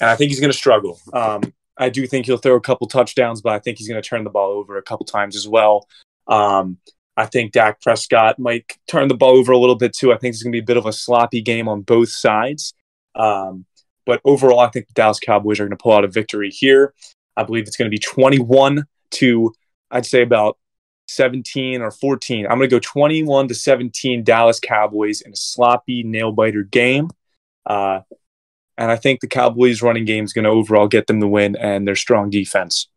and I think he's going to struggle. Um, I do think he'll throw a couple touchdowns, but I think he's going to turn the ball over a couple times as well. Um, I think Dak Prescott might turn the ball over a little bit too. I think it's going to be a bit of a sloppy game on both sides. Um, but overall, I think the Dallas Cowboys are going to pull out a victory here. I believe it's going to be 21 to, I'd say about 17 or 14. I'm going to go 21 to 17 Dallas Cowboys in a sloppy nail biter game. Uh, and I think the Cowboys running game is going to overall get them the win and their strong defense.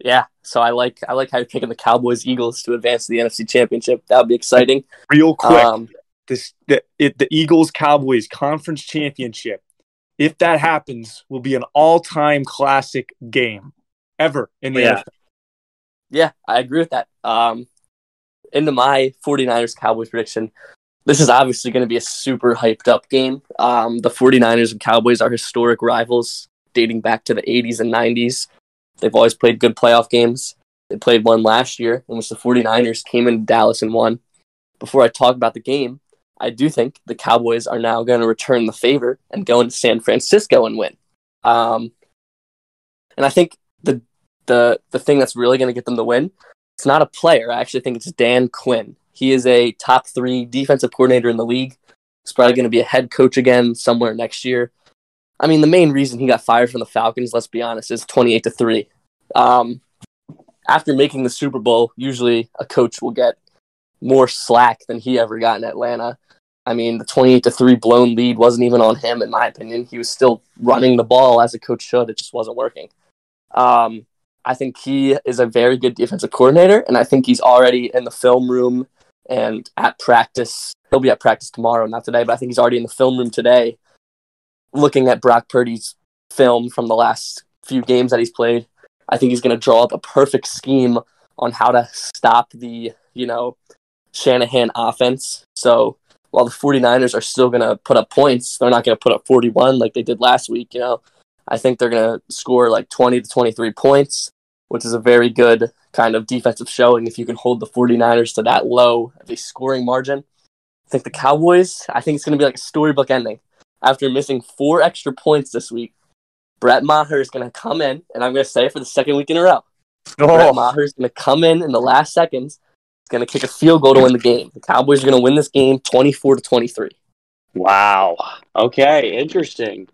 Yeah, so I like I like how you're picking the Cowboys Eagles to advance to the NFC Championship. That would be exciting. Real quick, Um, this the, it, the Eagles Cowboys conference championship. If that happens, will be an all-time classic game ever in the Yeah. NFL. Yeah, I agree with that. Um, into my 49ers Cowboys prediction, this is obviously going to be a super hyped up game. Um, the 49ers and Cowboys are historic rivals dating back to the 80s and 90s. They've always played good playoff games. They played one last year in which the 49ers came into Dallas and won. Before I talk about the game, I do think the Cowboys are now going to return the favor and go into San Francisco and win. Um, and I think the the the thing that's really going to get them to win, it's not a player. I actually think it's Dan Quinn. He is a top three defensive coordinator in the league. He's probably going to be a head coach again somewhere next year. I mean, the main reason he got fired from the Falcons, let's be honest, is twenty eight to three. Um, after making the Super Bowl, usually a coach will get more slack than he ever got in Atlanta. I mean, the 28 to 3 blown lead wasn't even on him, in my opinion. He was still running the ball as a coach should. It just wasn't working. Um, I think he is a very good defensive coordinator, and I think he's already in the film room and at practice. He'll be at practice tomorrow, not today, but I think he's already in the film room today looking at Brock Purdy's film from the last few games that he's played. I think he's going to draw up a perfect scheme on how to stop the, you know, Shanahan offense. So while the 49ers are still going to put up points, they're not going to put up 41 like they did last week, you know. I think they're going to score like 20 to 23 points, which is a very good kind of defensive showing if you can hold the 49ers to that low of a scoring margin. I think the Cowboys, I think it's going to be like a storybook ending. After missing four extra points this week, Brett Maher is going to come in, and I'm going to say it for the second week in a row. Brett Oh, Maher is going to come in in the last seconds. He's going to kick a field goal to win the game. The Cowboys are going to win this game 24 to 23. wow. Okay, interesting.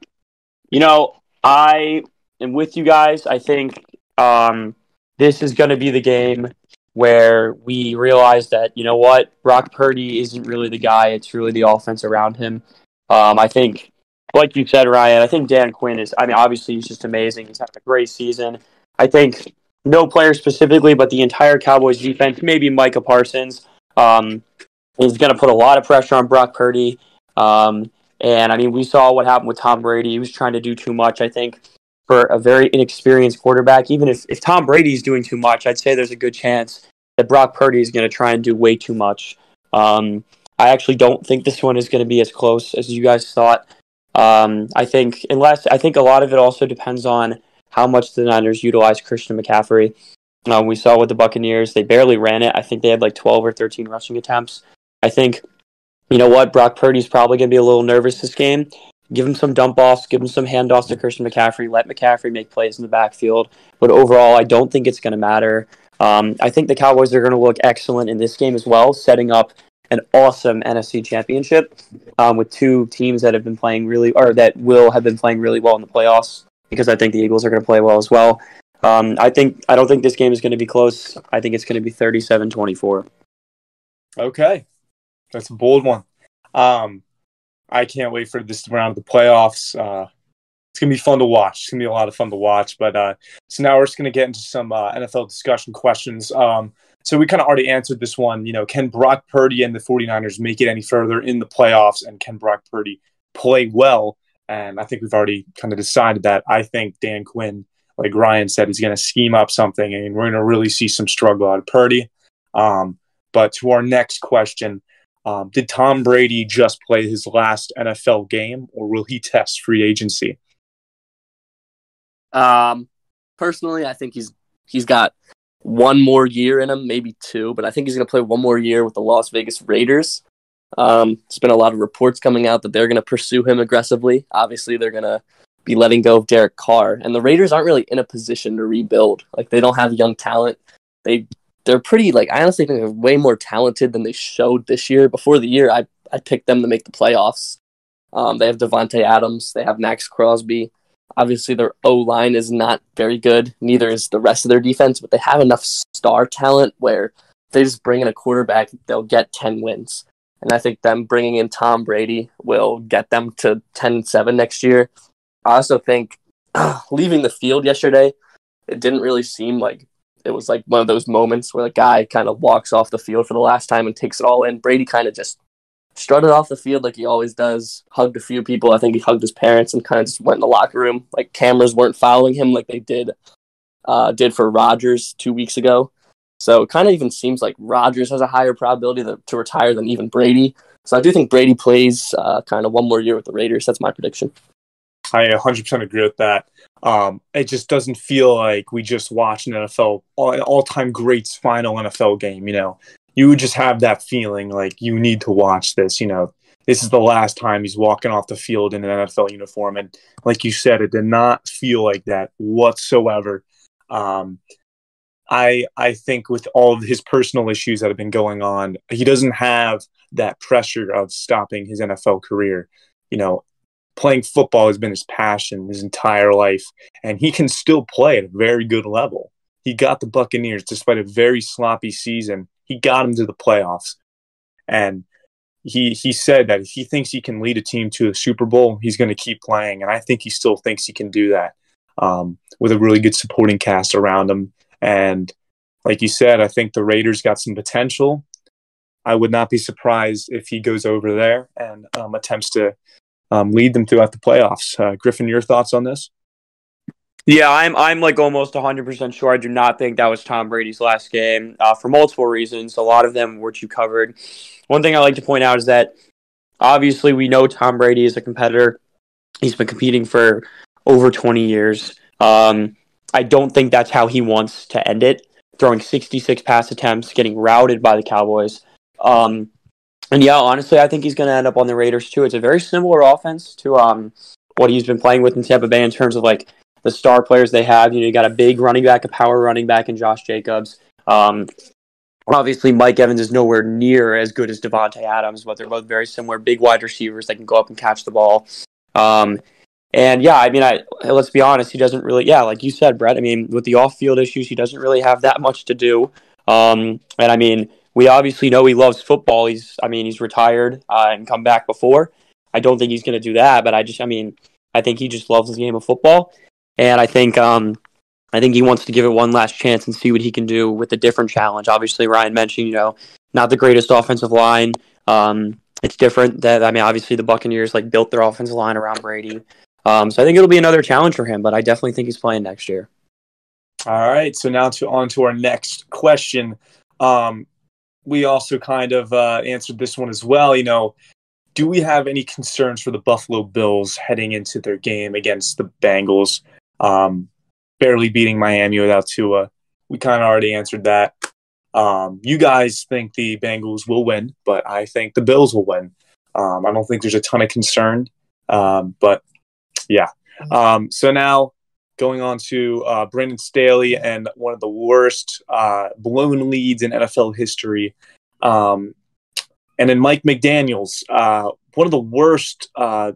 You know, I am with you guys. I think um, this is going to be the game where we realize that you know what, Brock Purdy isn't really the guy. It's really the offense around him. Um, I think, like you said, Ryan. I think Dan Quinn is. I mean, obviously he's just amazing. He's having a great season. I think no player specifically, but the entire Cowboys defense, maybe Micah Parsons, um, is going to put a lot of pressure on Brock Purdy. Um, and I mean, we saw what happened with Tom Brady. He was trying to do too much, I think, for a very inexperienced quarterback. Even if, if Tom Brady's doing too much, I'd say there's a good chance that Brock Purdy is going to try and do way too much. Um, I actually don't think this one is going to be as close as you guys thought. Um, I think, unless, I think a lot of it also depends on how much the Niners utilize Christian McCaffrey. Um, we saw with the Buccaneers, they barely ran it. I think they had like 12 or 13 rushing attempts. I think, you know what, Brock Purdy's probably going to be a little nervous this game. Give him some dump offs, give him some handoffs to Christian McCaffrey, let McCaffrey make plays in the backfield. But overall, I don't think it's going to matter. Um, I think the Cowboys are going to look excellent in this game as well, setting up an awesome NFC championship um, with two teams that have been playing really, or that will have been playing really well in the playoffs because I think the Eagles are going to play well as well. Um, I think I don't think this game is going to be close. I think it's going to be 37-24. Okay, that's a bold one. Um, I can't wait for this round of the playoffs. Uh, it's gonna be fun to watch. It's gonna be a lot of fun to watch. But uh, so now we're just gonna get into some uh, NFL discussion questions. Um, so we kind of already answered this one. You know, can Brock Purdy and the 49ers make it any further in the playoffs? And can Brock Purdy play well? And I think we've already kind of decided that. I think Dan Quinn like Ryan said, he's going to scheme up something, and we're going to really see some struggle out of Purdy. Um, but to our next question, um, did Tom Brady just play his last NFL game, or will he test free agency? Um, personally, I think he's he's got one more year in him, maybe two, but I think he's going to play one more year with the Las Vegas Raiders. Um, there's been a lot of reports coming out that they're going to pursue him aggressively. Obviously, they're going to be letting go of Derek Carr, and the Raiders aren't really in a position to rebuild. Like they don't have young talent. They they're pretty like I honestly think they're way more talented than they showed this year. Before the year, I I picked them to make the playoffs. Um, they have Davante Adams. They have Maxx Crosby. Obviously, their O line is not very good. Neither is the rest of their defense, but they have enough star talent where they just bring in a quarterback, they'll get 10 wins. And I think them bringing in Tom Brady will get them to 10 7 next year. I also think uh, leaving the field yesterday, it didn't really seem like it was like one of those moments where the guy kind of walks off the field for the last time and takes it all in. Brady kind of just strutted off the field like he always does, hugged a few people. I think he hugged his parents and kind of just went in the locker room. Like cameras weren't following him like they did uh, did for Rodgers two weeks ago. So it kind of even seems like Rodgers has a higher probability to, to retire than even Brady. So I do think Brady plays uh, kind of one more year with the Raiders. That's my prediction. I 100% agree with that. Um, it just doesn't feel like we just watched an NFL all time greats final NFL game. You know, you just have that feeling like you need to watch this. You know, this is the last time he's walking off the field in an NFL uniform, and like you said, it did not feel like that whatsoever. Um, I I think with all of his personal issues that have been going on, he doesn't have that pressure of stopping his NFL career. You know, playing football has been his passion his entire life, and he can still play at a very good level. He got the Buccaneers despite a very sloppy season. He got them to the playoffs, and he he said that if he thinks he can lead a team to a Super Bowl, he's going to keep playing, and I think he still thinks he can do that um, with a really good supporting cast around him. And like you said, I think the Raiders got some potential. I would not be surprised if he goes over there and um, attempts to um, lead them throughout the playoffs. Uh, Griffin, your thoughts on this? Yeah, I'm I'm like almost 100% sure. I do not think that was Tom Brady's last game uh, for multiple reasons. A lot of them which you covered. One thing I like to point out is that obviously we know Tom Brady is a competitor. He's been competing for over 20 years. Um, I don't think that's how he wants to end it. Throwing 66 pass attempts, getting routed by the Cowboys. Um, and yeah, honestly, I think he's going to end up on the Raiders too. It's a very similar offense to um, what he's been playing with in Tampa Bay in terms of like the star players they have. You know, you got a big running back, a power running back, in Josh Jacobs. Um, obviously, Mike Evans is nowhere near as good as Davante Adams, but they're both very similar, big wide receivers that can go up and catch the ball. Um, and yeah, I mean, I let's be honest, he doesn't really. Yeah, like you said, Brett. I mean, with the off-field issues, he doesn't really have that much to do. Um, and I mean we obviously know he loves football. He's, I mean, he's retired uh, and come back before. I don't think he's going to do that, but I just, I mean, I think he just loves the game of football, and I think, um, I think he wants to give it one last chance and see what he can do with a different challenge. Obviously, Ryan mentioned, you know, not the greatest offensive line. Um, it's different. That I mean, obviously, the Buccaneers like built their offensive line around Brady. Um, so I think it'll be another challenge for him, but I definitely think he's playing next year. All right. So now to on to our next question. Um, we also kind of uh, answered this one as well. You know, do we have any concerns for the Buffalo Bills heading into their game against the Bengals? Um, barely beating Miami without Tua. we kind of already answered that. Um, you guys think the Bengals will win, but I think the Bills will win. Um, I don't think there's a ton of concern, um, but yeah. Um, so now going on to uh, Brandon Staley and one of the worst uh, blown leads in NFL history. Um, and then Mike McDaniels, uh, one of the worst uh,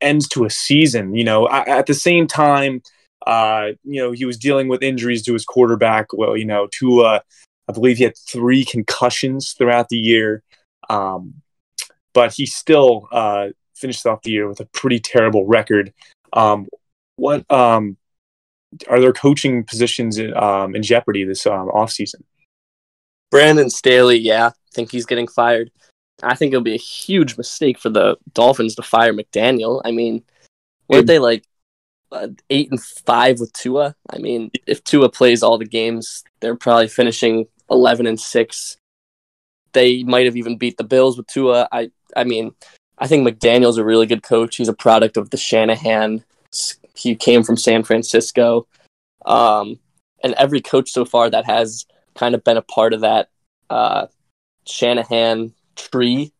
ends to a season. You know, at the same time, uh, you know, he was dealing with injuries to his quarterback. Well, you know, Tua, I believe he had three concussions throughout the year. Um, but he still uh, finished off the year with a pretty terrible record. Um, what um, are there coaching positions in, um, in jeopardy this um, offseason? Brandon Staley, yeah, I think he's getting fired. I think it'll be a huge mistake for the Dolphins to fire McDaniel. I mean, weren't they like uh, eight and five with Tua? I mean, if Tua plays all the games, they're probably finishing eleven and six. They might have even beat the Bills with Tua. I, I mean, I think McDaniel's a really good coach. He's a product of the Shanahan. He came from San Francisco, um, and every coach so far that has kind of been a part of that uh, Shanahan tree.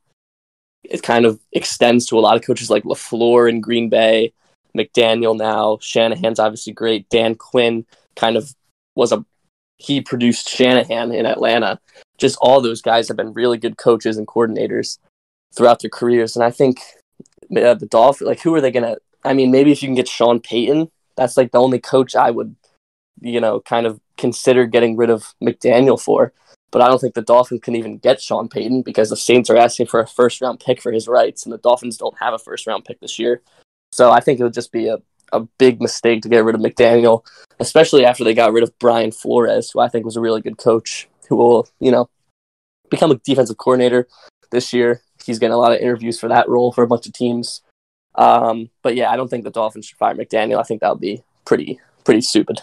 It kind of extends to a lot of coaches like LaFleur in Green Bay, McDaniel now, Shanahan's obviously great. Dan Quinn kind of was a he produced Shanahan in Atlanta. Just all those guys have been really good coaches and coordinators throughout their careers, and I think uh, the Dolphins, like, who are they gonna? I mean, maybe if you can get Sean Payton, that's like the only coach I would, you know, kind of consider getting rid of McDaniel for. But I don't think the Dolphins can even get Sean Payton because the Saints are asking for a first round pick for his rights, and the Dolphins don't have a first round pick this year. So I think it would just be a, a big mistake to get rid of McDaniel, especially after they got rid of Brian Flores, who I think was a really good coach, who will, you know, become a defensive coordinator this year. He's getting a lot of interviews for that role for a bunch of teams. Um, but yeah, I don't think the Dolphins should fire McDaniel. I think that would be pretty pretty stupid.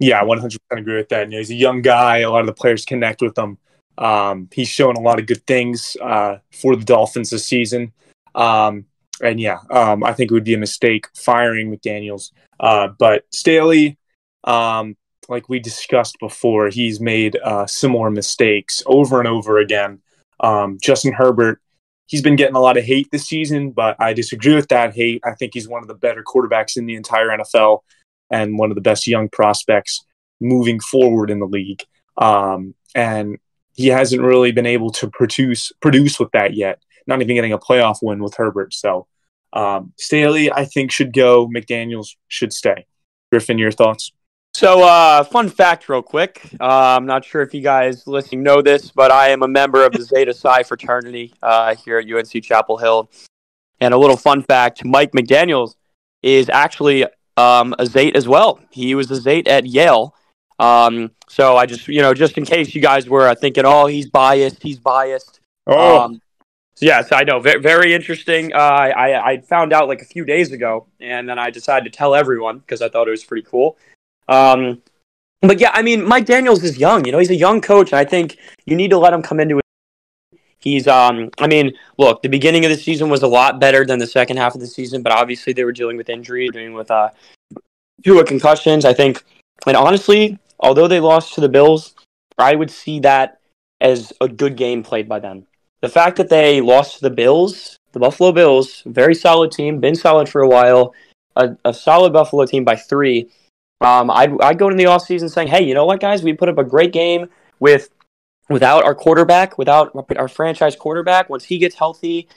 Yeah, 100% agree with that. You know, he's a young guy. A lot of the players connect with him. Um, he's shown a lot of good things uh, for the Dolphins this season. Um, and yeah, um, I think it would be a mistake firing McDaniels. Uh, but Staley, um, like we discussed before, he's made uh, similar mistakes over and over again. Um, Justin Herbert, he's been getting a lot of hate this season, but I disagree with that hate. I think he's one of the better quarterbacks in the entire NFL and one of the best young prospects moving forward in the league. Um, and he hasn't really been able to produce produce with that yet. Not even getting a playoff win with Herbert. So um, Staley, I think, should go. McDaniel's should stay. Griffin, your thoughts? So, uh, fun fact, real quick. Uh, I'm not sure if you guys listening know this, but I am a member of the Zeta Psi fraternity uh, here at UNC Chapel Hill. And a little fun fact: Mike McDaniel's is actually um, a Zate as well. He was a Zate at Yale. Um, so I just, you know, just in case you guys were thinking, oh, he's biased, he's biased. Oh. Um, yes, I know. Very, very interesting. Uh, I, I found out like a few days ago, and then I decided to tell everyone because I thought it was pretty cool. Um, but yeah, I mean, Mike Daniels is young. You know, he's a young coach, and I think you need to let him come into it. He's, um, I mean, look, the beginning of the season was a lot better than the second half of the season, but obviously they were dealing with injury, dealing with uh, two concussions. I think, and honestly, although they lost to the Bills, I would see that as a good game played by them. The fact that they lost to the Bills, the Buffalo Bills, very solid team, been solid for a while, a, a solid Buffalo team by three. Um, I'd, I'd go into the offseason saying, hey, you know what, guys? We put up a great game with without our quarterback, without our franchise quarterback. Once he gets healthy,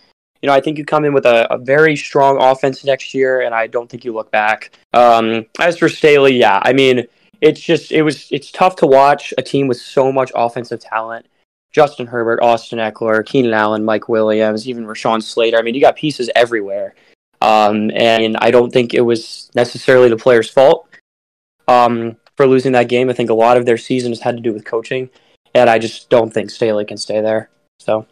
you know, I think you come in with a, a very strong offense next year, and I don't think you look back. Um, as for Staley, yeah, I mean, it's just it was it's tough to watch a team with so much offensive talent. Justin Herbert, Austin Ekeler, Keenan Allen, Mike Williams, even Rashawn Slater. I mean, you got pieces everywhere. Um, and I don't think it was necessarily the players' fault um, for losing that game. I think a lot of their season has had to do with coaching, and I just don't think Staley can stay there. So,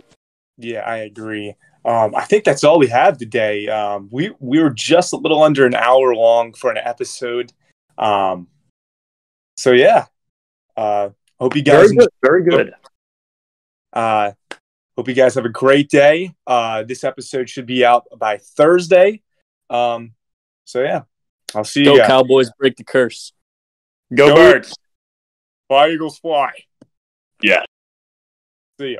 yeah, I agree. Um, I think that's all we have today. Um, we we were just a little under an hour long for an episode. Um, so yeah, uh, hope you guys very good. Very good. Uh, hope you guys have a great day. Uh, this episode should be out by Thursday. Um, so yeah, I'll see Go you. Guys. Cowboys! Break the curse. Go, Go Birds. Fly Eagles fly. Yeah. See ya.